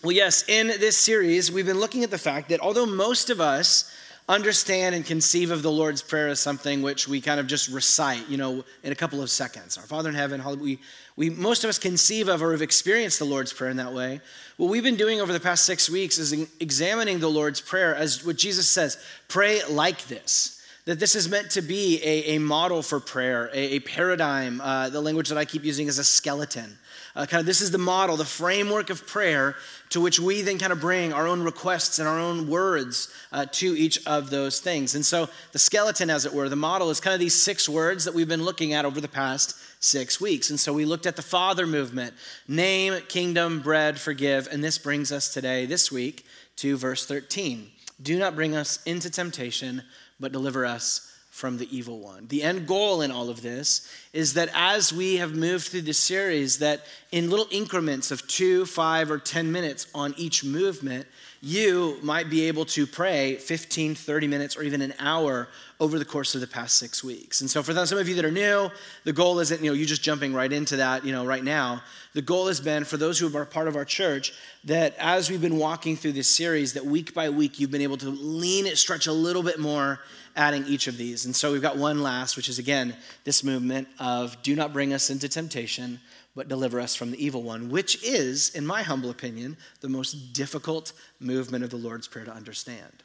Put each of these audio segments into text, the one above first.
Well, yes, in this series, we've been looking at the fact that although most of us understand and conceive of the Lord's Prayer as something which we kind of just recite, you know, in a couple of seconds. Our Father in heaven, we, we most of us conceive of or have experienced the Lord's Prayer in that way. What we've been doing over the past six weeks is examining the Lord's Prayer as what Jesus says pray like this that this is meant to be a, a model for prayer, a, a paradigm. Uh, the language that I keep using is a skeleton. Uh, kind of this is the model, the framework of prayer to which we then kind of bring our own requests and our own words uh, to each of those things. And so the skeleton, as it were, the model is kind of these six words that we've been looking at over the past six weeks. And so we looked at the Father movement name, kingdom, bread, forgive. And this brings us today, this week, to verse 13. Do not bring us into temptation, but deliver us from the evil one. The end goal in all of this is that as we have moved through the series, that in little increments of two, five, or 10 minutes on each movement, you might be able to pray 15, 30 minutes, or even an hour over the course of the past six weeks. And so for some of you that are new, the goal isn't, you know, you just jumping right into that, you know, right now. The goal has been for those who are part of our church that as we've been walking through this series, that week by week you've been able to lean it, stretch a little bit more adding each of these. And so we've got one last, which is again this movement of do not bring us into temptation, but deliver us from the evil one, which is, in my humble opinion, the most difficult movement of the Lord's Prayer to understand.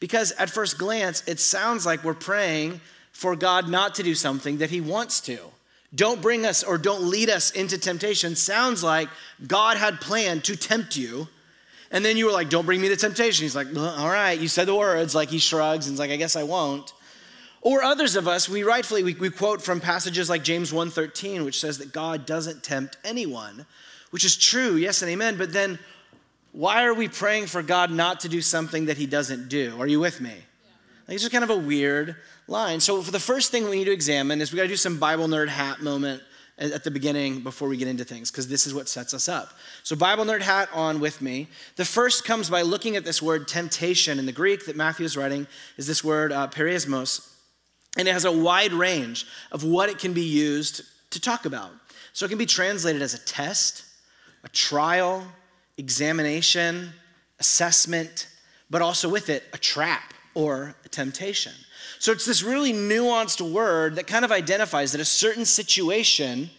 Because at first glance, it sounds like we're praying for God not to do something that He wants to. Don't bring us or don't lead us into temptation sounds like God had planned to tempt you and then you were like, don't bring me to temptation. He's like, all right, you said the words. Like he shrugs and he's like, I guess I won't. Or others of us, we rightfully, we, we quote from passages like James 1.13, which says that God doesn't tempt anyone, which is true, yes and amen. But then why are we praying for God not to do something that he doesn't do? Are you with me? Like, it's just kind of a weird line. So for the first thing we need to examine is we got to do some Bible nerd hat moment at the beginning before we get into things, because this is what sets us up. So, Bible nerd hat on with me. The first comes by looking at this word temptation. In the Greek that Matthew is writing is this word uh, peirasmos, and it has a wide range of what it can be used to talk about. So, it can be translated as a test, a trial, examination, assessment, but also with it, a trap or a temptation. So it's this really nuanced word that kind of identifies that a certain situation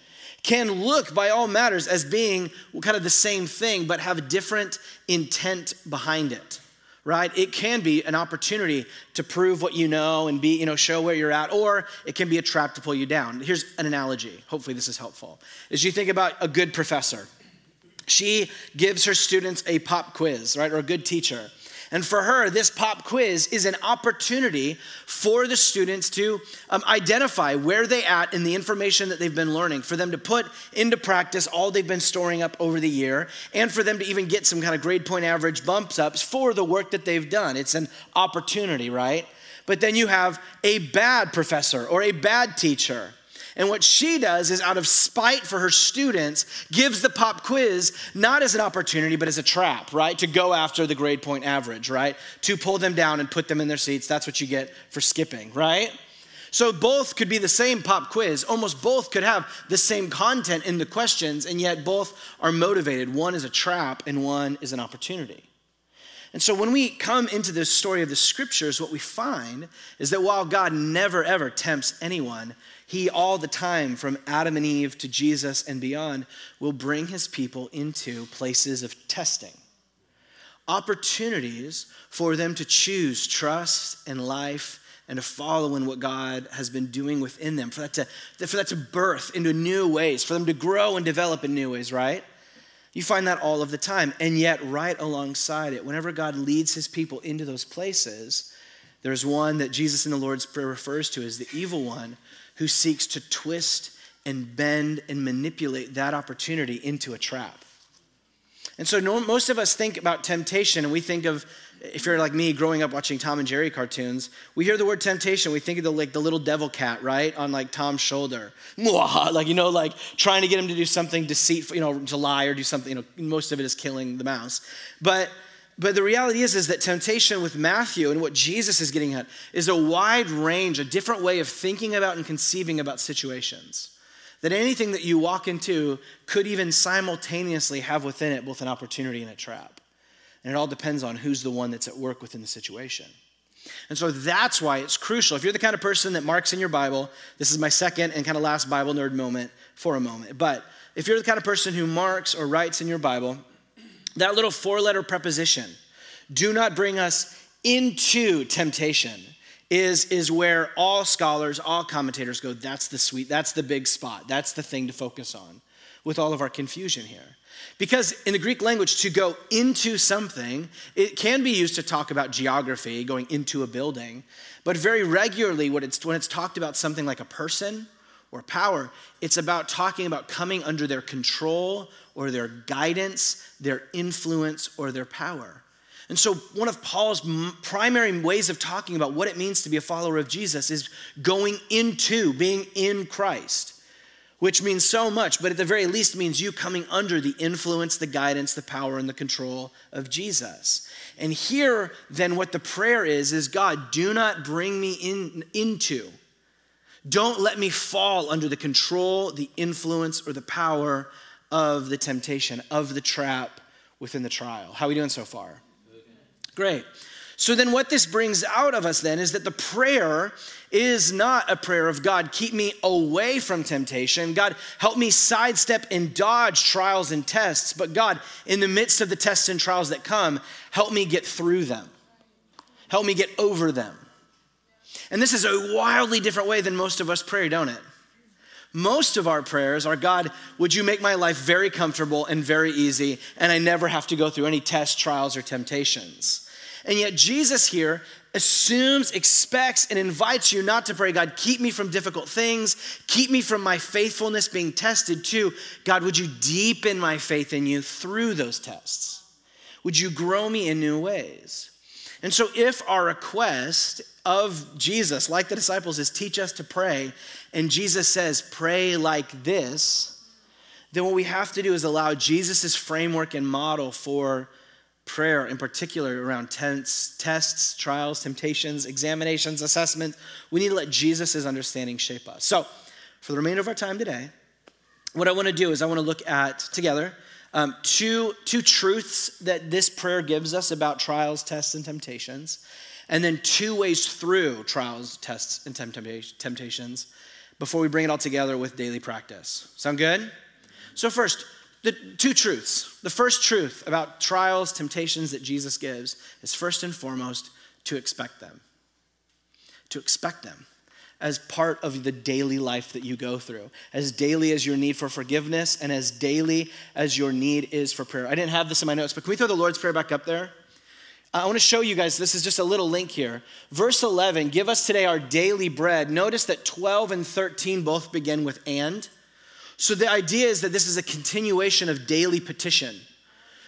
can look, by all matters, as being kind of the same thing, but have a different intent behind it right? It can be an opportunity to prove what you know and be you know show where you're at or it can be a trap to pull you down. Here's an analogy. Hopefully this is helpful. As you think about a good professor she gives her students a pop quiz right or a good teacher and for her, this pop quiz is an opportunity for the students to um, identify where they at in the information that they've been learning, for them to put into practice all they've been storing up over the year, and for them to even get some kind of grade point average bumps ups for the work that they've done. It's an opportunity, right? But then you have a bad professor or a bad teacher and what she does is, out of spite for her students, gives the pop quiz not as an opportunity, but as a trap, right? To go after the grade point average, right? To pull them down and put them in their seats. That's what you get for skipping, right? So both could be the same pop quiz. Almost both could have the same content in the questions, and yet both are motivated. One is a trap, and one is an opportunity. And so when we come into this story of the scriptures, what we find is that while God never ever tempts anyone, he, all the time, from Adam and Eve to Jesus and beyond, will bring his people into places of testing. Opportunities for them to choose trust and life and to follow in what God has been doing within them, for that to, for that to birth into new ways, for them to grow and develop in new ways, right? You find that all of the time. And yet, right alongside it, whenever God leads his people into those places, there's one that Jesus in the Lord's Prayer refers to as the evil one who seeks to twist and bend and manipulate that opportunity into a trap. And so, no, most of us think about temptation, and we think of, if you're like me, growing up watching Tom and Jerry cartoons, we hear the word temptation, we think of the like the little devil cat, right, on like Tom's shoulder, like you know, like trying to get him to do something deceitful, you know, to lie or do something. You know, most of it is killing the mouse, but but the reality is, is that temptation with Matthew and what Jesus is getting at is a wide range, a different way of thinking about and conceiving about situations. that anything that you walk into could even simultaneously have within it both an opportunity and a trap. And it all depends on who's the one that's at work within the situation. And so that's why it's crucial. If you're the kind of person that marks in your Bible, this is my second and kind of last Bible nerd moment for a moment. But if you're the kind of person who marks or writes in your Bible, that little four letter preposition, do not bring us into temptation, is, is where all scholars, all commentators go, that's the sweet, that's the big spot, that's the thing to focus on with all of our confusion here. Because in the Greek language, to go into something, it can be used to talk about geography, going into a building. But very regularly, when it's, when it's talked about something like a person or power, it's about talking about coming under their control or their guidance, their influence, or their power. And so, one of Paul's primary ways of talking about what it means to be a follower of Jesus is going into being in Christ which means so much, but at the very least means you coming under the influence, the guidance, the power, and the control of Jesus. And here, then, what the prayer is is God, do not bring me in, into. Don't let me fall under the control, the influence, or the power of the temptation, of the trap within the trial. How are we doing so far? Great. So then, what this brings out of us then is that the prayer is not a prayer of God, keep me away from temptation. God, help me sidestep and dodge trials and tests. But God, in the midst of the tests and trials that come, help me get through them. Help me get over them. And this is a wildly different way than most of us pray, don't it? Most of our prayers are God, would you make my life very comfortable and very easy, and I never have to go through any tests, trials, or temptations. And yet, Jesus here assumes, expects, and invites you not to pray, God, keep me from difficult things, keep me from my faithfulness being tested too. God, would you deepen my faith in you through those tests? Would you grow me in new ways? And so, if our request of Jesus, like the disciples, is teach us to pray, and Jesus says, pray like this, then what we have to do is allow Jesus' framework and model for prayer, in particular around tests, trials, temptations, examinations, assessment. We need to let Jesus' understanding shape us. So, for the remainder of our time today, what I want to do is I want to look at together um, two, two truths that this prayer gives us about trials, tests, and temptations, and then two ways through trials, tests, and temptations before we bring it all together with daily practice. Sound good? So, first, the two truths. The first truth about trials, temptations that Jesus gives is first and foremost to expect them. To expect them as part of the daily life that you go through, as daily as your need for forgiveness and as daily as your need is for prayer. I didn't have this in my notes, but can we throw the Lord's Prayer back up there? I want to show you guys, this is just a little link here. Verse 11, give us today our daily bread. Notice that 12 and 13 both begin with and. So the idea is that this is a continuation of daily petition.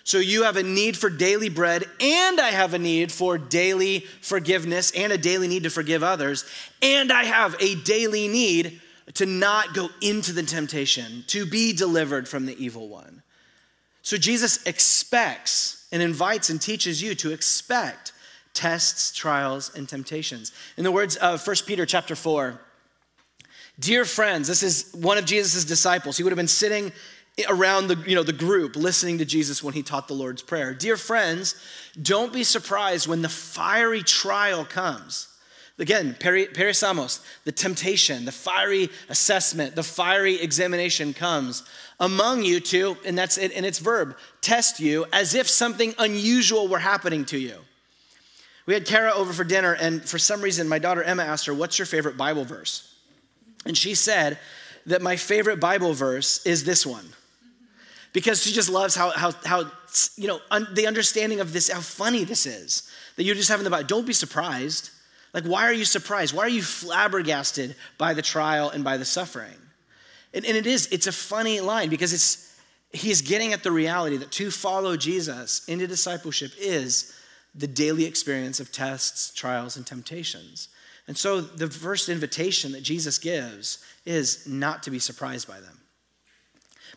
So you have a need for daily bread, and I have a need for daily forgiveness, and a daily need to forgive others, and I have a daily need to not go into the temptation, to be delivered from the evil one. So Jesus expects and invites and teaches you to expect tests, trials, and temptations. In the words of 1 Peter chapter 4, Dear friends, this is one of Jesus' disciples. He would have been sitting around the, you know, the group listening to Jesus when he taught the Lord's Prayer. Dear friends, don't be surprised when the fiery trial comes. Again, peirasmos, the temptation, the fiery assessment, the fiery examination comes among you two, and that's it in its verb, test you as if something unusual were happening to you. We had Kara over for dinner, and for some reason, my daughter Emma asked her, What's your favorite Bible verse? And she said that my favorite Bible verse is this one. Because she just loves how, how, how you know, un, the understanding of this, how funny this is. That you're just having the Bible. Don't be surprised. Like, why are you surprised? Why are you flabbergasted by the trial and by the suffering? And, and it is, it's a funny line because it's, he's getting at the reality that to follow Jesus into discipleship is the daily experience of tests, trials, and temptations. And so the first invitation that Jesus gives is not to be surprised by them.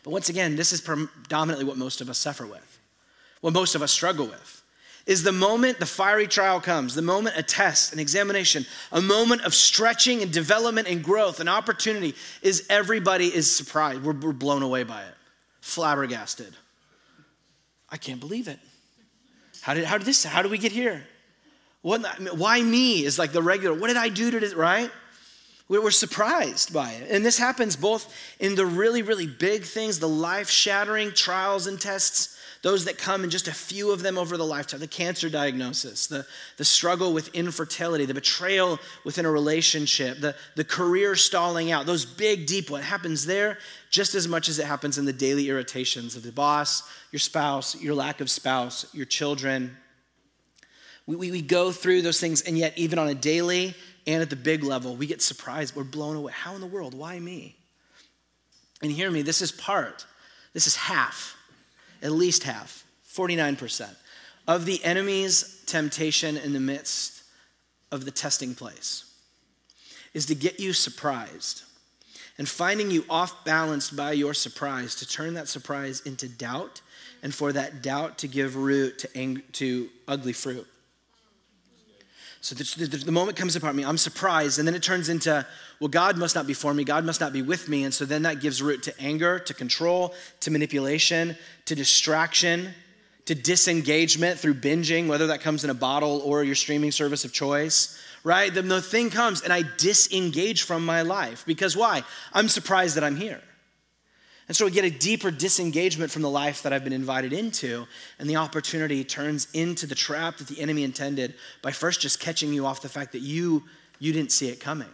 But once again, this is predominantly what most of us suffer with, what most of us struggle with. Is the moment the fiery trial comes, the moment a test, an examination, a moment of stretching and development and growth, an opportunity, is everybody is surprised. We're, we're blown away by it, flabbergasted. I can't believe it. How did, how did this, how did we get here? What, why me is like the regular, what did I do to this, right? We're surprised by it. And this happens both in the really, really big things, the life shattering trials and tests, those that come and just a few of them over the lifetime the cancer diagnosis, the, the struggle with infertility, the betrayal within a relationship, the, the career stalling out, those big, deep, what happens there just as much as it happens in the daily irritations of the boss, your spouse, your lack of spouse, your children. We, we, we go through those things, and yet, even on a daily and at the big level, we get surprised. We're blown away. How in the world? Why me? And hear me, this is part, this is half at least half, 49%, of the enemy's temptation in the midst of the testing place is to get you surprised and finding you off balanced by your surprise to turn that surprise into doubt and for that doubt to give root to, ang- to ugly fruit. So the, the, the, moment comes upon me, I'm surprised, and then it turns into, well, God must not be for me, God must not be with me. And so then that gives root to anger, to control, to manipulation, to distraction, to disengagement through binging, whether that comes in a bottle or your streaming service of choice, right? The, the thing comes and I disengage from my life. Because why? I'm surprised that I'm here. And so we get a deeper disengagement from the life that I've been invited into, and the opportunity turns into the trap that the enemy intended by first just catching you off the fact that you, you didn't see it coming.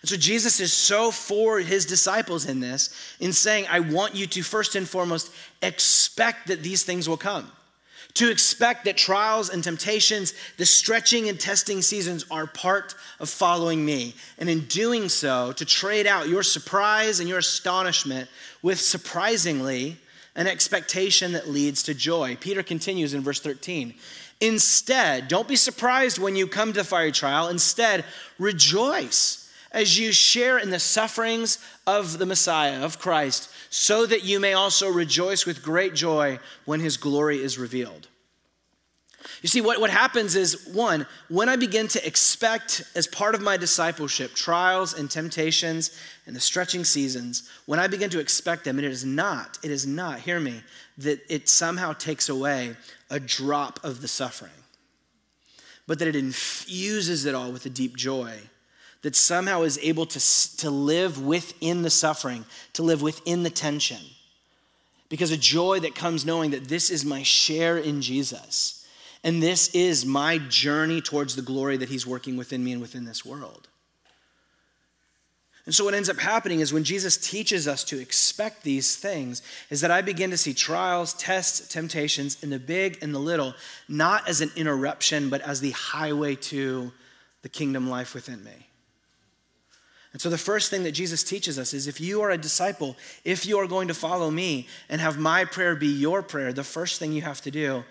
And so Jesus is so for his disciples in this, in saying, I want you to first and foremost expect that these things will come to expect that trials and temptations, the stretching and testing seasons are part of following me. And in doing so, to trade out your surprise and your astonishment with surprisingly an expectation that leads to joy. Peter continues in verse 13. Instead, don't be surprised when you come to the fiery trial. Instead, rejoice as you share in the sufferings of the Messiah, of Christ, so that you may also rejoice with great joy when his glory is revealed. You see, what, what happens is one, when I begin to expect, as part of my discipleship, trials and temptations and the stretching seasons, when I begin to expect them, and it is not, it is not, hear me, that it somehow takes away a drop of the suffering, but that it infuses it all with a deep joy that somehow is able to, to live within the suffering, to live within the tension. Because a joy that comes knowing that this is my share in Jesus. And this is my journey towards the glory that He's working within me and within this world. And so, what ends up happening is when Jesus teaches us to expect these things, is that I begin to see trials, tests, temptations in the big and the little, not as an interruption, but as the highway to the kingdom life within me. And so, the first thing that Jesus teaches us is if you are a disciple, if you are going to follow me and have my prayer be your prayer, the first thing you have to do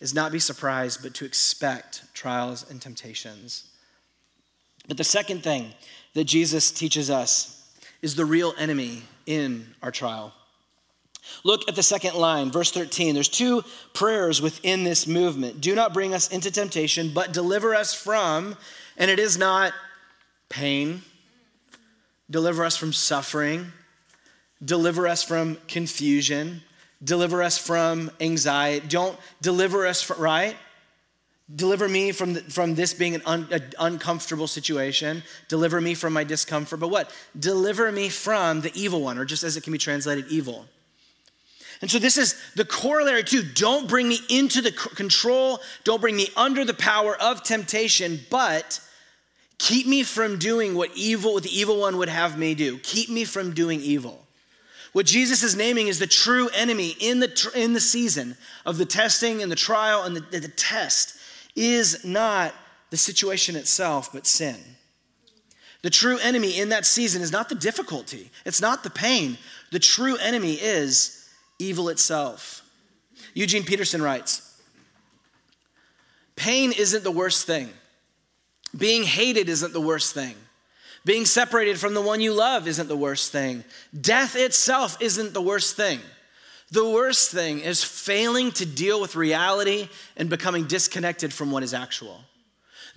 is not be surprised, but to expect trials and temptations. But the second thing that Jesus teaches us is the real enemy in our trial. Look at the second line, verse 13. There's two prayers within this movement. Do not bring us into temptation, but deliver us from, and it is not pain deliver us from suffering, deliver us from confusion, deliver us from anxiety. Don't deliver us from, right? Deliver me from, the, from this being an un, uncomfortable situation. Deliver me from my discomfort. But what? Deliver me from the evil one, or just as it can be translated, evil. And so this is the corollary to don't bring me into the control, don't bring me under the power of temptation, but Keep me from doing what evil, what the evil one would have me do. Keep me from doing evil. What Jesus is naming is the true enemy in the, in the season of the testing and the trial and the, the test is not the situation itself, but sin. The true enemy in that season is not the difficulty, it's not the pain. The true enemy is evil itself. Eugene Peterson writes Pain isn't the worst thing. Being hated isn't the worst thing. Being separated from the one you love isn't the worst thing. Death itself isn't the worst thing. The worst thing is failing to deal with reality and becoming disconnected from what is actual.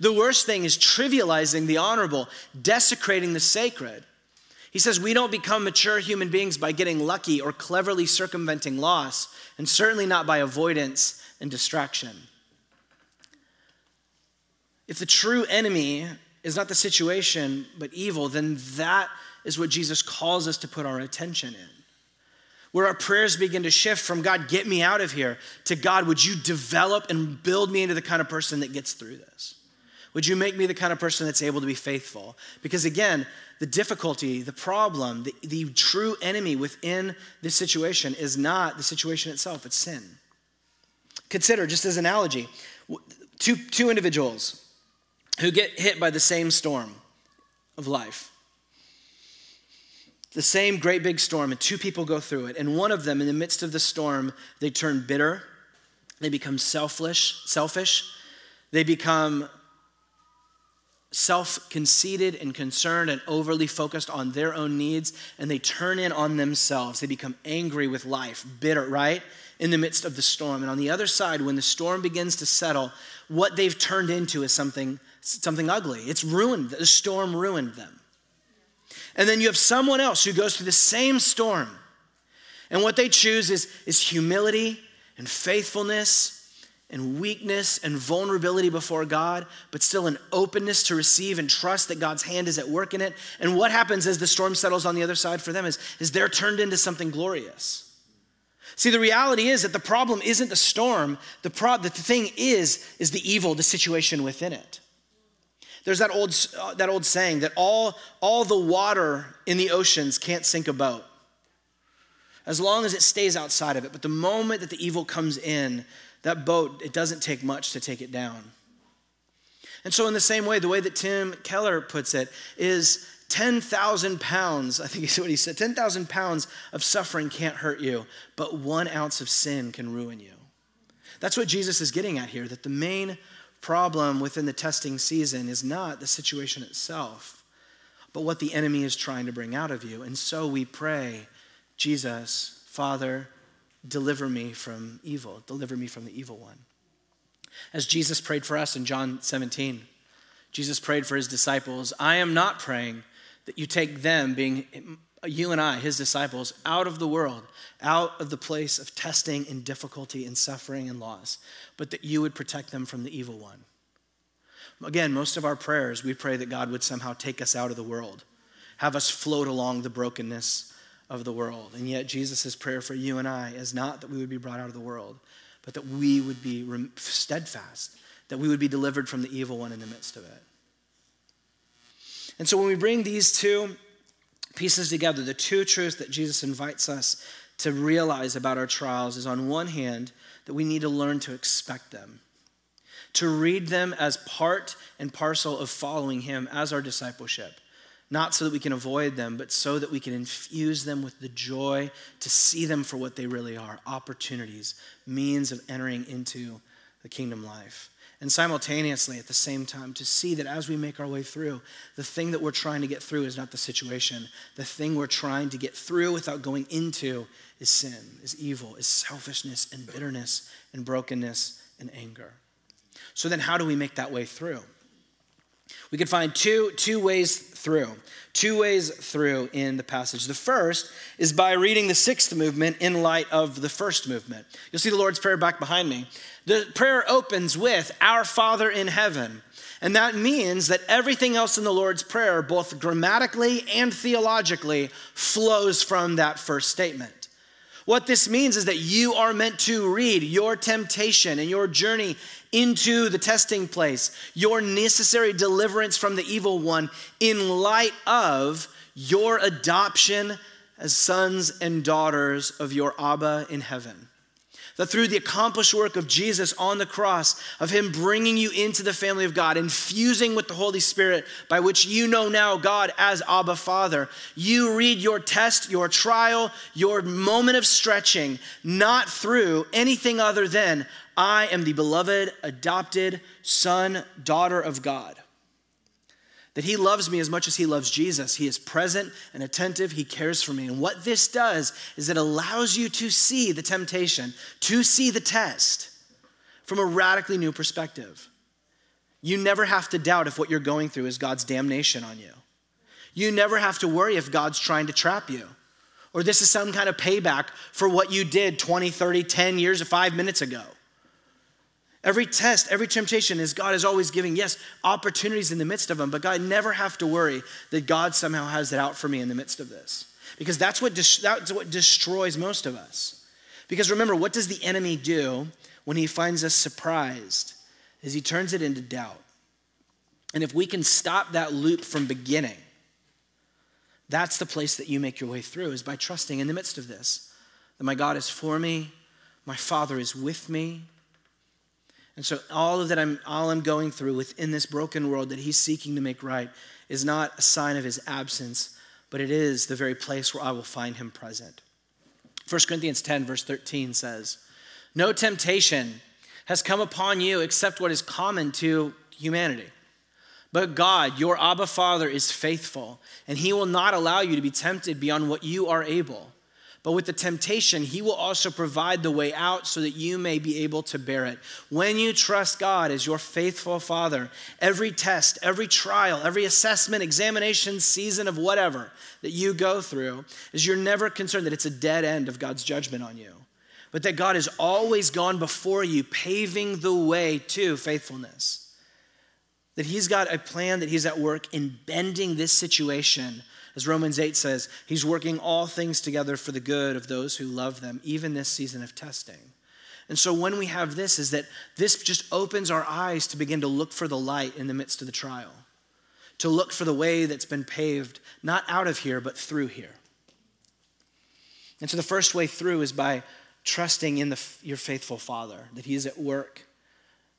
The worst thing is trivializing the honorable, desecrating the sacred. He says we don't become mature human beings by getting lucky or cleverly circumventing loss, and certainly not by avoidance and distraction. If the true enemy is not the situation but evil, then that is what Jesus calls us to put our attention in. Where our prayers begin to shift from God, get me out of here, to God, would you develop and build me into the kind of person that gets through this? Would you make me the kind of person that's able to be faithful? Because again, the difficulty, the problem, the, the true enemy within this situation is not the situation itself, it's sin. Consider, just as an analogy, two, two individuals who get hit by the same storm of life. The same great big storm, and two people go through it. And one of them, in the midst of the storm, they turn bitter, they become selfish, selfish, they become self conceited and concerned and overly focused on their own needs, and they turn in on themselves. They become angry with life, bitter, right? In the midst of the storm. And on the other side, when the storm begins to settle, what they've turned into is something, something ugly. It's ruined, the storm ruined them. And then you have someone else who goes through the same storm. And what they choose is, is humility and faithfulness and weakness and vulnerability before God, but still an openness to receive and trust that God's hand is at work in it. And what happens as the storm settles on the other side for them is, is they're turned into something glorious. See, the reality is that the problem isn't the storm, the, pro- the thing is, is the evil, the situation within it. There's that old, uh, that old saying that all, all the water in the oceans can't sink a boat as long as it stays outside of it. But the moment that the evil comes in, that boat, it doesn't take much to take it down. And so, in the same way, the way that Tim Keller puts it is 10,000 pounds, I think is what he said 10,000 pounds of suffering can't hurt you, but one ounce of sin can ruin you. That's what Jesus is getting at here that the main problem within the testing season is not the situation itself, but what the enemy is trying to bring out of you. And so we pray, Jesus, Father, Deliver me from evil. Deliver me from the evil one. As Jesus prayed for us in John 17, Jesus prayed for his disciples I am not praying that you take them, being you and I, his disciples, out of the world, out of the place of testing and difficulty and suffering and loss, but that you would protect them from the evil one. Again, most of our prayers, we pray that God would somehow take us out of the world, have us float along the brokenness of the world. And yet, Jesus' prayer for you and I is not that we would be brought out of the world, but that we would be steadfast, that we would be delivered from the evil one in the midst of it. And so, when we bring these two pieces together, the two truths that Jesus invites us to realize about our trials is on one hand, that we need to learn to expect them, to read them as part and parcel of following Him as our discipleship not so that we can avoid them, but so that we can infuse them with the joy to see them for what they really are opportunities, means of entering into the kingdom life. And simultaneously, at the same time, to see that as we make our way through, the thing that we're trying to get through is not the situation. The thing we're trying to get through without going into is sin, is evil, is selfishness and bitterness and brokenness and anger. So then, how do we make that way through? We could find two, two ways through, two ways through in the passage. The first is by reading the sixth movement in light of the first movement. You'll see the Lord's Prayer back behind me. The prayer opens with, Our Father in heaven. And that means that everything else in the Lord's Prayer, both grammatically and theologically, flows from that first statement. What this means is that you are meant to read your temptation and your journey into the testing place, your necessary deliverance from the evil one in light of your adoption as sons and daughters of your Abba in heaven. That through the accomplished work of Jesus on the cross, of Him bringing you into the family of God, infusing with the Holy Spirit, by which you know now God as Abba Father, you read your test, your trial, your moment of stretching, not through anything other than I am the beloved, adopted son, daughter of God. That he loves me as much as he loves Jesus. He is present and attentive. He cares for me. And what this does is it allows you to see the temptation, to see the test from a radically new perspective. You never have to doubt if what you're going through is God's damnation on you. You never have to worry if God's trying to trap you or this is some kind of payback for what you did 20, 30, 10 years or five minutes ago. Every test, every temptation is God is always giving, yes, opportunities in the midst of them, but God never have to worry that God somehow has it out for me in the midst of this. Because that's what, that's what destroys most of us. Because remember, what does the enemy do when he finds us surprised? Is he turns it into doubt. And if we can stop that loop from beginning, that's the place that you make your way through, is by trusting in the midst of this that my God is for me, my Father is with me, and so all of that I'm all I'm going through within this broken world that he's seeking to make right is not a sign of his absence, but it is the very place where I will find him present. 1 Corinthians 10 verse 13 says, "No temptation has come upon you except what is common to humanity." But God, your Abba Father, is faithful, and He will not allow you to be tempted beyond what you are able. But with the temptation, He will also provide the way out so that you may be able to bear it. When you trust God as your faithful Father, every test, every trial, every assessment, examination, season of whatever that you go through, is you're never concerned that it's a dead end of God's judgment on you, but that God has always gone before you, paving the way to faithfulness. That He's got a plan, that He's at work in bending this situation as Romans 8 says, he's working all things together for the good of those who love them, even this season of testing. And so when we have this, is that this just opens our eyes to begin to look for the light in the midst of the trial, to look for the way that's been paved, not out of here, but through here. And so the first way through is by trusting in the, your faithful Father, that He is at work,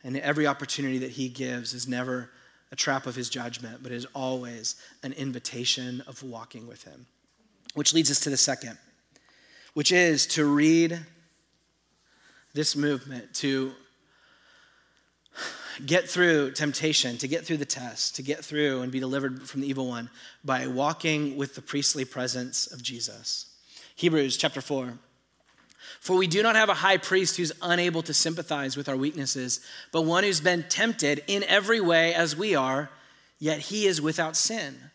and every opportunity that He gives is never a trap of his judgment, but is always an invitation of walking with him. Which leads us to the second, which is to read this movement, to get through temptation, to get through the test, to get through and be delivered from the evil one by walking with the priestly presence of Jesus. Hebrews chapter 4. For we do not have a high priest who's unable to sympathize with our weaknesses, but one who's been tempted in every way as we are, yet he is without sin.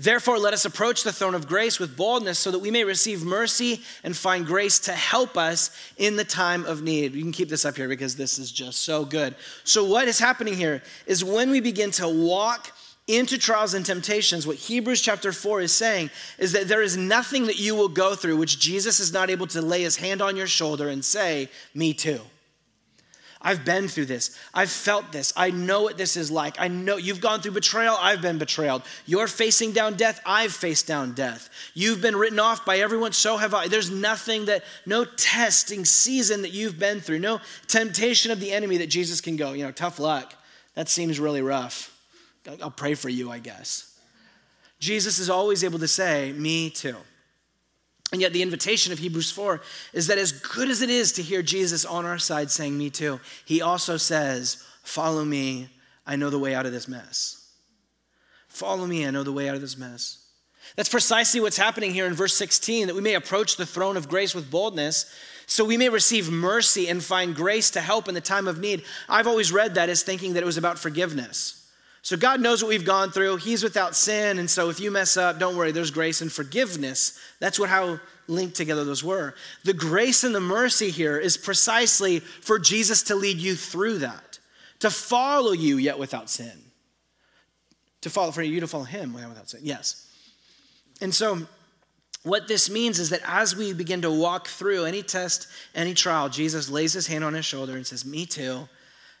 Therefore, let us approach the throne of grace with boldness so that we may receive mercy and find grace to help us in the time of need. You can keep this up here because this is just so good. So, what is happening here is when we begin to walk into trials and temptations, what Hebrews chapter 4 is saying is that there is nothing that you will go through which Jesus is not able to lay his hand on your shoulder and say, Me too. I've been through this. I've felt this. I know what this is like. I know you've gone through betrayal. I've been betrayed. You're facing down death. I've faced down death. You've been written off by everyone. So have I. There's nothing that, no testing season that you've been through, no temptation of the enemy that Jesus can go, you know, tough luck. That seems really rough. I'll pray for you, I guess. Jesus is always able to say, Me too. And yet, the invitation of Hebrews 4 is that as good as it is to hear Jesus on our side saying, Me too, he also says, Follow me, I know the way out of this mess. Follow me, I know the way out of this mess. That's precisely what's happening here in verse 16 that we may approach the throne of grace with boldness so we may receive mercy and find grace to help in the time of need. I've always read that as thinking that it was about forgiveness. So God knows what we've gone through. He's without sin. And so if you mess up, don't worry, there's grace and forgiveness. That's what how linked together those were. The grace and the mercy here is precisely for Jesus to lead you through that, to follow you yet without sin. To follow for you to follow him without sin. Yes. And so what this means is that as we begin to walk through any test, any trial, Jesus lays his hand on his shoulder and says, Me too,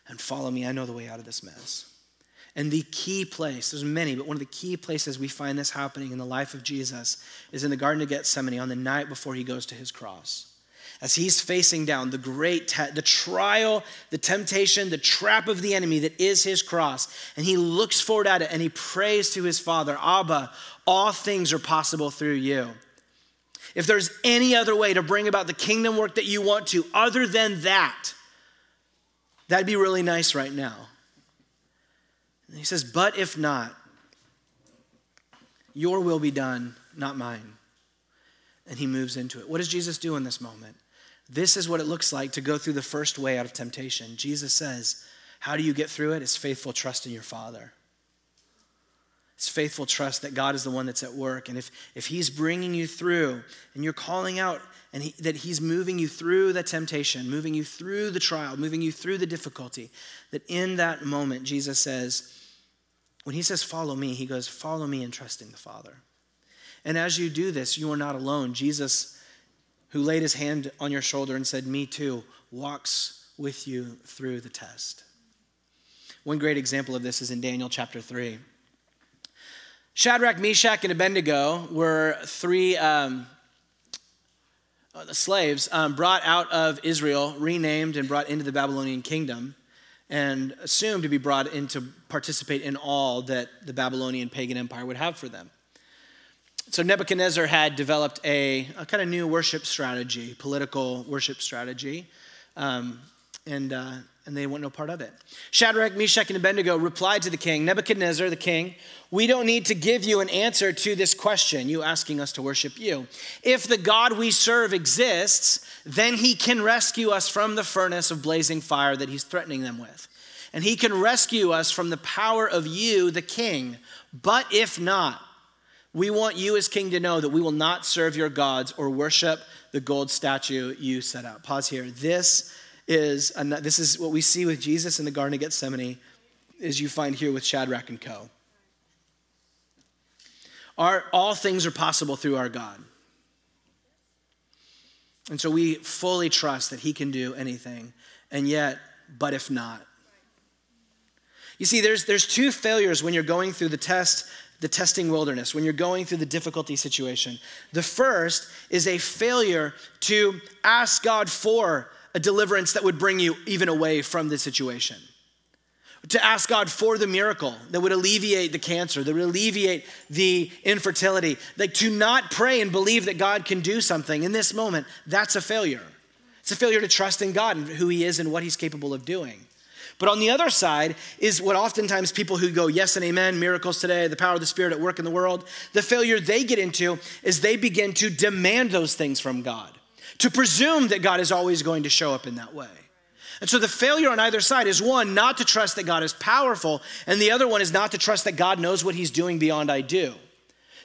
and follow me. I know the way out of this mess. And the key place, there's many, but one of the key places we find this happening in the life of Jesus is in the Garden of Gethsemane on the night before he goes to his cross. As he's facing down the great, te- the trial, the temptation, the trap of the enemy that is his cross. And he looks forward at it and he prays to his father, Abba, all things are possible through you. If there's any other way to bring about the kingdom work that you want to, other than that, that'd be really nice right now. And he says, But if not, Your will be done, not mine. And he moves into it. What does Jesus do in this moment? This is what it looks like to go through the first way out of temptation. Jesus says, How do you get through it? It's faithful trust in your Father. It's faithful trust that God is the one that's at work. And if, if He's bringing you through and you're calling out and he, that He's moving you through the temptation, moving you through the trial, moving you through the difficulty, that in that moment, Jesus says, when He says, Follow me, He goes, Follow me in trusting the Father. And as you do this, you are not alone. Jesus, who laid His hand on your shoulder and said, Me too, walks with you through the test. One great example of this is in Daniel chapter 3. Shadrach, Meshach, and Abednego were three um, uh, slaves um, brought out of Israel, renamed, and brought into the Babylonian kingdom, and assumed to be brought in to participate in all that the Babylonian pagan empire would have for them. So Nebuchadnezzar had developed a, a kind of new worship strategy, political worship strategy, um, and uh, and they want no part of it. Shadrach, Meshach, and Abednego replied to the king, Nebuchadnezzar, the king, we don't need to give you an answer to this question, you asking us to worship you. If the God we serve exists, then he can rescue us from the furnace of blazing fire that he's threatening them with. And he can rescue us from the power of you, the king. But if not, we want you as king to know that we will not serve your gods or worship the gold statue you set up. Pause here. This is, this is what we see with Jesus in the Garden of Gethsemane, is you find here with Shadrach and Co. Our, all things are possible through our God. And so we fully trust that He can do anything. And yet, but if not. You see, there's, there's two failures when you're going through the test, the testing wilderness, when you're going through the difficulty situation. The first is a failure to ask God for a deliverance that would bring you even away from the situation. To ask God for the miracle that would alleviate the cancer, that would alleviate the infertility. Like to not pray and believe that God can do something in this moment, that's a failure. It's a failure to trust in God and who He is and what He's capable of doing. But on the other side is what oftentimes people who go, yes and amen, miracles today, the power of the Spirit at work in the world, the failure they get into is they begin to demand those things from God to presume that God is always going to show up in that way. And so the failure on either side is one, not to trust that God is powerful, and the other one is not to trust that God knows what he's doing beyond I do.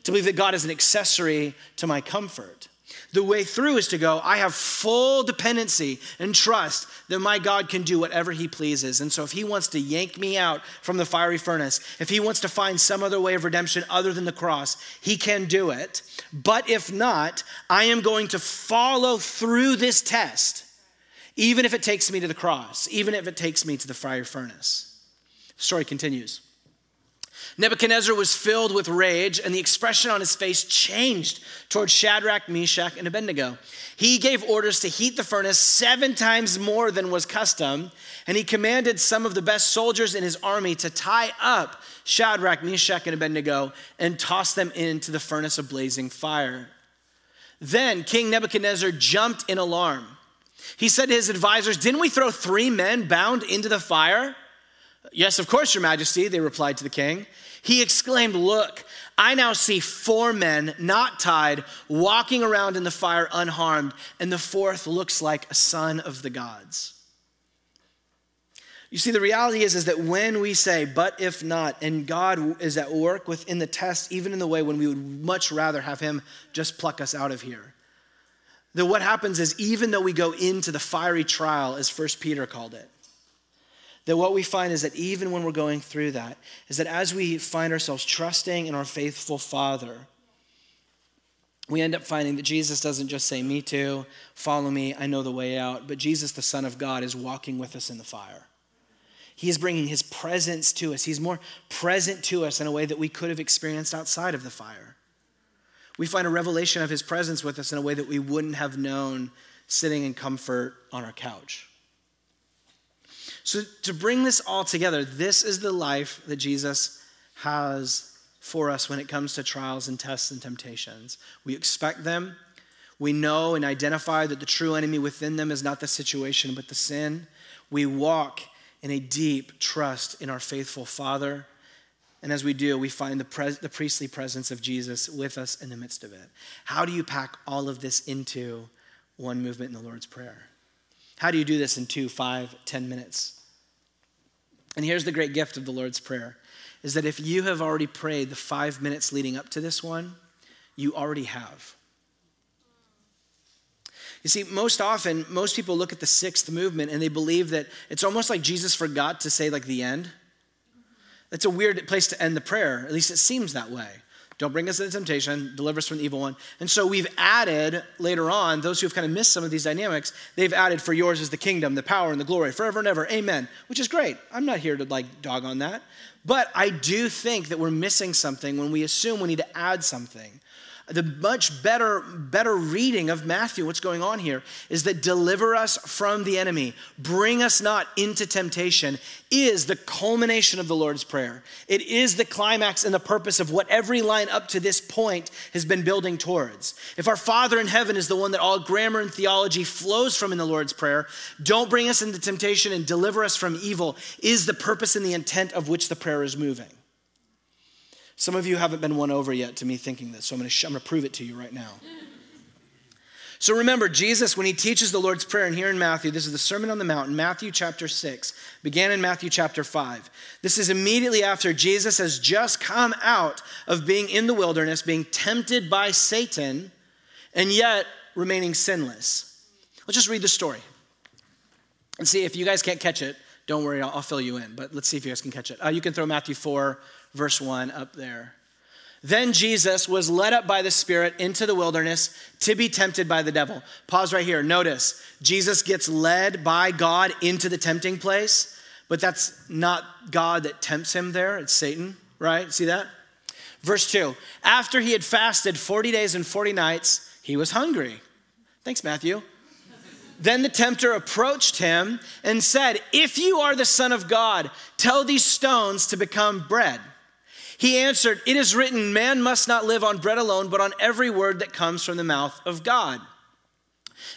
To believe that God is an accessory to my comfort. The way through is to go, I have full dependency and trust that my God can do whatever he pleases. And so if he wants to yank me out from the fiery furnace, if he wants to find some other way of redemption other than the cross, he can do it. But if not, I am going to follow through this test, even if it takes me to the cross, even if it takes me to the fiery furnace. The story continues. Nebuchadnezzar was filled with rage, and the expression on his face changed towards Shadrach, Meshach, and Abednego. He gave orders to heat the furnace seven times more than was custom, and he commanded some of the best soldiers in his army to tie up Shadrach, Meshach, and Abednego and toss them into the furnace of blazing fire. Then King Nebuchadnezzar jumped in alarm. He said to his advisors, Didn't we throw three men bound into the fire? Yes, of course, Your Majesty, they replied to the king. He exclaimed, Look, I now see four men not tied, walking around in the fire unharmed, and the fourth looks like a son of the gods. You see, the reality is, is that when we say, but if not, and God is at work within the test, even in the way when we would much rather have Him just pluck us out of here, that what happens is, even though we go into the fiery trial, as First Peter called it, that what we find is that even when we're going through that, is that as we find ourselves trusting in our faithful Father, we end up finding that Jesus doesn't just say, Me too, follow me, I know the way out, but Jesus, the Son of God, is walking with us in the fire. He is bringing his presence to us. He's more present to us in a way that we could have experienced outside of the fire. We find a revelation of his presence with us in a way that we wouldn't have known sitting in comfort on our couch. So, to bring this all together, this is the life that Jesus has for us when it comes to trials and tests and temptations. We expect them. We know and identify that the true enemy within them is not the situation, but the sin. We walk in a deep trust in our faithful Father. And as we do, we find the, pres- the priestly presence of Jesus with us in the midst of it. How do you pack all of this into one movement in the Lord's Prayer? How do you do this in two, five, ten minutes? And here's the great gift of the Lord's Prayer is that if you have already prayed the five minutes leading up to this one, you already have. You see, most often, most people look at the sixth movement and they believe that it's almost like Jesus forgot to say, like, the end. It's a weird place to end the prayer. At least it seems that way. Don't bring us into temptation, deliver us from the evil one. And so we've added later on, those who have kind of missed some of these dynamics, they've added, For yours is the kingdom, the power, and the glory forever and ever. Amen. Which is great. I'm not here to like dog on that. But I do think that we're missing something when we assume we need to add something the much better better reading of matthew what's going on here is that deliver us from the enemy bring us not into temptation is the culmination of the lord's prayer. It is the climax and the purpose of what every line up to this point has been building towards. If our father in heaven is the one that all grammar and theology flows from in the lord's prayer don't bring us into temptation and deliver us from evil is the purpose and the intent of which the prayer is moving some of you haven't been won over yet to me thinking this, so I'm going to, I'm going to prove it to you right now. So remember, Jesus, when he teaches the Lord's Prayer, and here in Matthew, this is the Sermon on the Mount, Matthew chapter 6, began in Matthew chapter 5. This is immediately after Jesus has just come out of being in the wilderness, being tempted by Satan, and yet remaining sinless. Let's just read the story and see if you guys can't catch it. Don't worry, I'll, I'll fill you in, but let's see if you guys can catch it. Uh, you can throw Matthew 4, verse 1 up there. Then Jesus was led up by the Spirit into the wilderness to be tempted by the devil. Pause right here. Notice, Jesus gets led by God into the tempting place, but that's not God that tempts him there, it's Satan, right? See that? Verse 2 After he had fasted 40 days and 40 nights, he was hungry. Thanks, Matthew. Then the tempter approached him and said, If you are the Son of God, tell these stones to become bread. He answered, It is written, man must not live on bread alone, but on every word that comes from the mouth of God.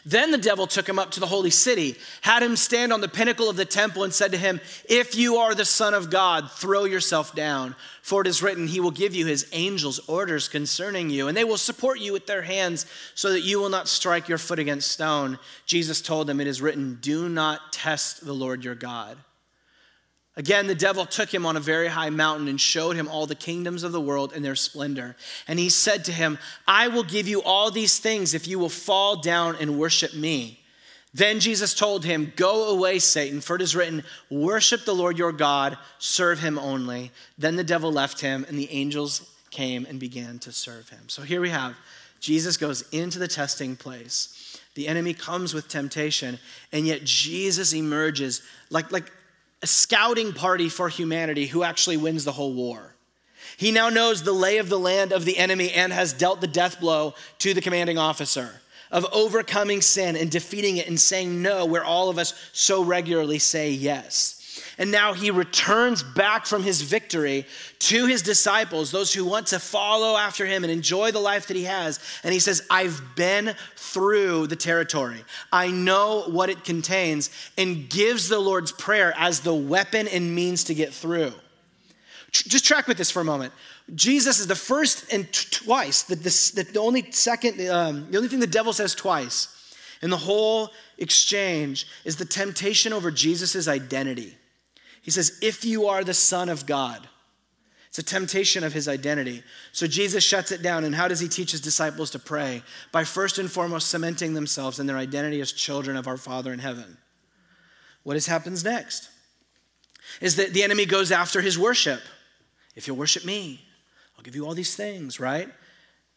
Then the devil took him up to the holy city, had him stand on the pinnacle of the temple, and said to him, If you are the Son of God, throw yourself down. For it is written, He will give you His angels orders concerning you, and they will support you with their hands so that you will not strike your foot against stone. Jesus told them, It is written, Do not test the Lord your God. Again, the devil took him on a very high mountain and showed him all the kingdoms of the world and their splendor. And he said to him, I will give you all these things if you will fall down and worship me. Then Jesus told him, Go away, Satan, for it is written, Worship the Lord your God, serve him only. Then the devil left him, and the angels came and began to serve him. So here we have Jesus goes into the testing place. The enemy comes with temptation, and yet Jesus emerges like, like a scouting party for humanity who actually wins the whole war. He now knows the lay of the land of the enemy and has dealt the death blow to the commanding officer of overcoming sin and defeating it and saying no, where all of us so regularly say yes. And now he returns back from his victory to his disciples, those who want to follow after him and enjoy the life that he has. And he says, I've been through the territory. I know what it contains, and gives the Lord's Prayer as the weapon and means to get through. Just track with this for a moment. Jesus is the first and twice, the, the, the only second, um, the only thing the devil says twice in the whole exchange is the temptation over Jesus' identity. He says, If you are the Son of God, it's a temptation of his identity. So Jesus shuts it down. And how does he teach his disciples to pray? By first and foremost cementing themselves in their identity as children of our Father in heaven. What happens next? Is that the enemy goes after his worship. If you'll worship me, I'll give you all these things, right?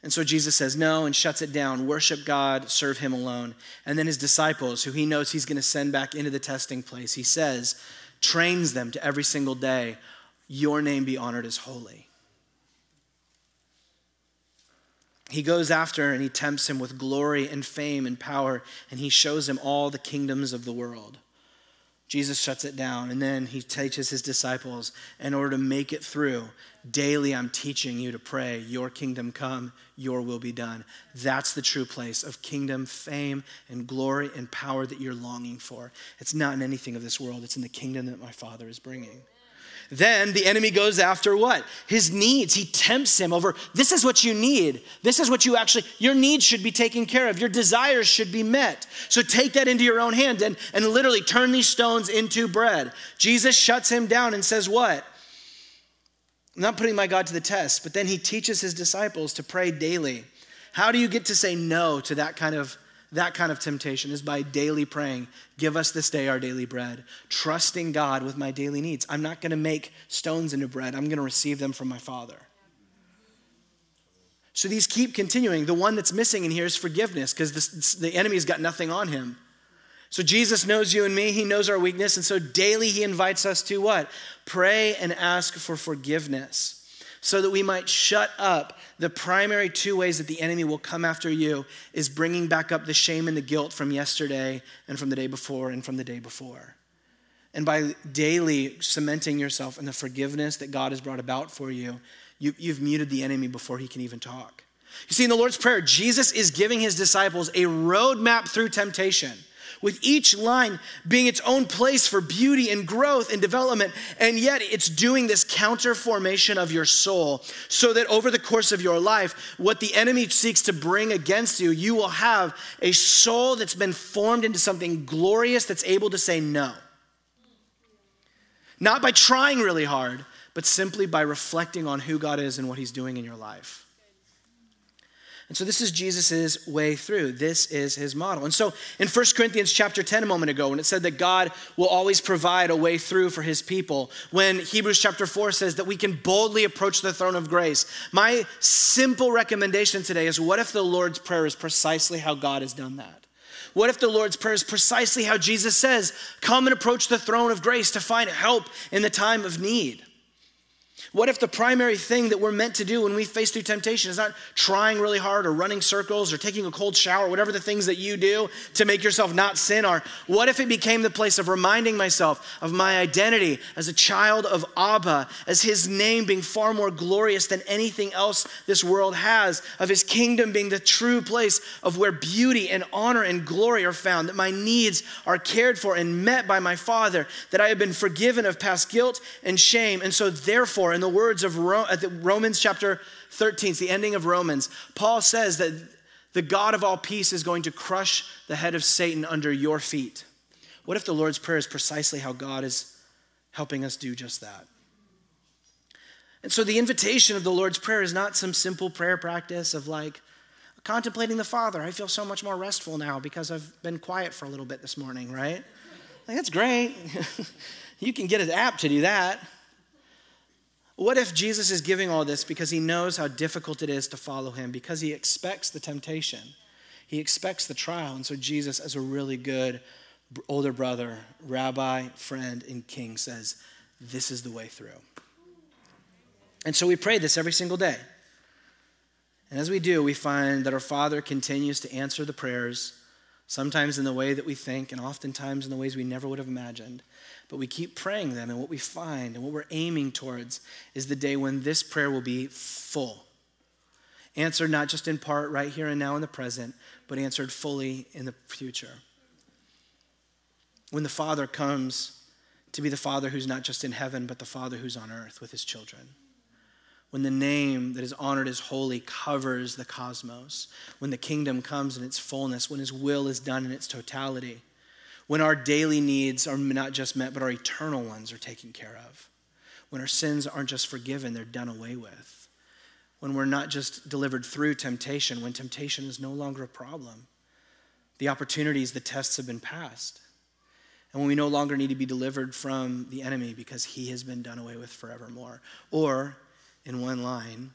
And so Jesus says no and shuts it down. Worship God, serve him alone. And then his disciples, who he knows he's going to send back into the testing place, he says, trains them to every single day, Your name be honored as holy. He goes after and he tempts him with glory and fame and power, and he shows him all the kingdoms of the world. Jesus shuts it down, and then he teaches his disciples in order to make it through. Daily, I'm teaching you to pray, Your kingdom come, Your will be done. That's the true place of kingdom, fame, and glory and power that you're longing for. It's not in anything of this world, it's in the kingdom that my Father is bringing. Then the enemy goes after what? His needs. He tempts him over this is what you need. This is what you actually, your needs should be taken care of. Your desires should be met. So take that into your own hand and, and literally turn these stones into bread. Jesus shuts him down and says, What? I'm not putting my God to the test, but then he teaches his disciples to pray daily. How do you get to say no to that kind of that kind of temptation is by daily praying, give us this day our daily bread, trusting God with my daily needs. I'm not going to make stones into bread, I'm going to receive them from my Father. So these keep continuing. The one that's missing in here is forgiveness because the enemy's got nothing on him. So Jesus knows you and me, he knows our weakness, and so daily he invites us to what? Pray and ask for forgiveness so that we might shut up the primary two ways that the enemy will come after you is bringing back up the shame and the guilt from yesterday and from the day before and from the day before. And by daily cementing yourself in the forgiveness that God has brought about for you, you have muted the enemy before he can even talk. You see, in the Lord's Prayer, Jesus is giving his disciples a roadmap through temptation with each line being its own place for beauty and growth and development. And yet it's doing this counter formation of your soul so that over the course of your life, what the enemy seeks to bring against you, you will have a soul that's been formed into something glorious that's able to say no. Not by trying really hard, but simply by reflecting on who God is and what He's doing in your life. And so this is Jesus' way through. This is his model. And so in 1 Corinthians chapter 10 a moment ago, when it said that God will always provide a way through for his people, when Hebrews chapter 4 says that we can boldly approach the throne of grace, my simple recommendation today is what if the Lord's Prayer is precisely how God has done that? What if the Lord's Prayer is precisely how Jesus says, come and approach the throne of grace to find help in the time of need? What if the primary thing that we're meant to do when we face through temptation is not trying really hard or running circles or taking a cold shower, whatever the things that you do to make yourself not sin are? What if it became the place of reminding myself of my identity as a child of Abba, as his name being far more glorious than anything else this world has, of his kingdom being the true place of where beauty and honor and glory are found, that my needs are cared for and met by my Father, that I have been forgiven of past guilt and shame, and so therefore, in the words of uh, Romans chapter 13, it's the ending of Romans, Paul says that the God of all peace is going to crush the head of Satan under your feet. What if the Lord's Prayer is precisely how God is helping us do just that? And so the invitation of the Lord's Prayer is not some simple prayer practice of like, contemplating the Father. I feel so much more restful now because I've been quiet for a little bit this morning, right? Like, that's great. you can get an app to do that. What if Jesus is giving all this because he knows how difficult it is to follow him, because he expects the temptation, he expects the trial. And so, Jesus, as a really good older brother, rabbi, friend, and king, says, This is the way through. And so we pray this every single day. And as we do, we find that our Father continues to answer the prayers, sometimes in the way that we think, and oftentimes in the ways we never would have imagined but we keep praying them. And what we find and what we're aiming towards is the day when this prayer will be full. Answered not just in part right here and now in the present, but answered fully in the future. When the Father comes to be the Father who's not just in heaven, but the Father who's on earth with his children. When the name that is honored as holy covers the cosmos. When the kingdom comes in its fullness. When his will is done in its totality when our daily needs are not just met, but our eternal ones are taken care of. When our sins aren't just forgiven, they're done away with. When we're not just delivered through temptation, when temptation is no longer a problem. The opportunities, the tests have been passed. And when we no longer need to be delivered from the enemy because he has been done away with forevermore. Or, in one line,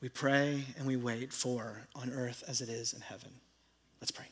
we pray and we wait for on earth as it is in heaven. Let's pray.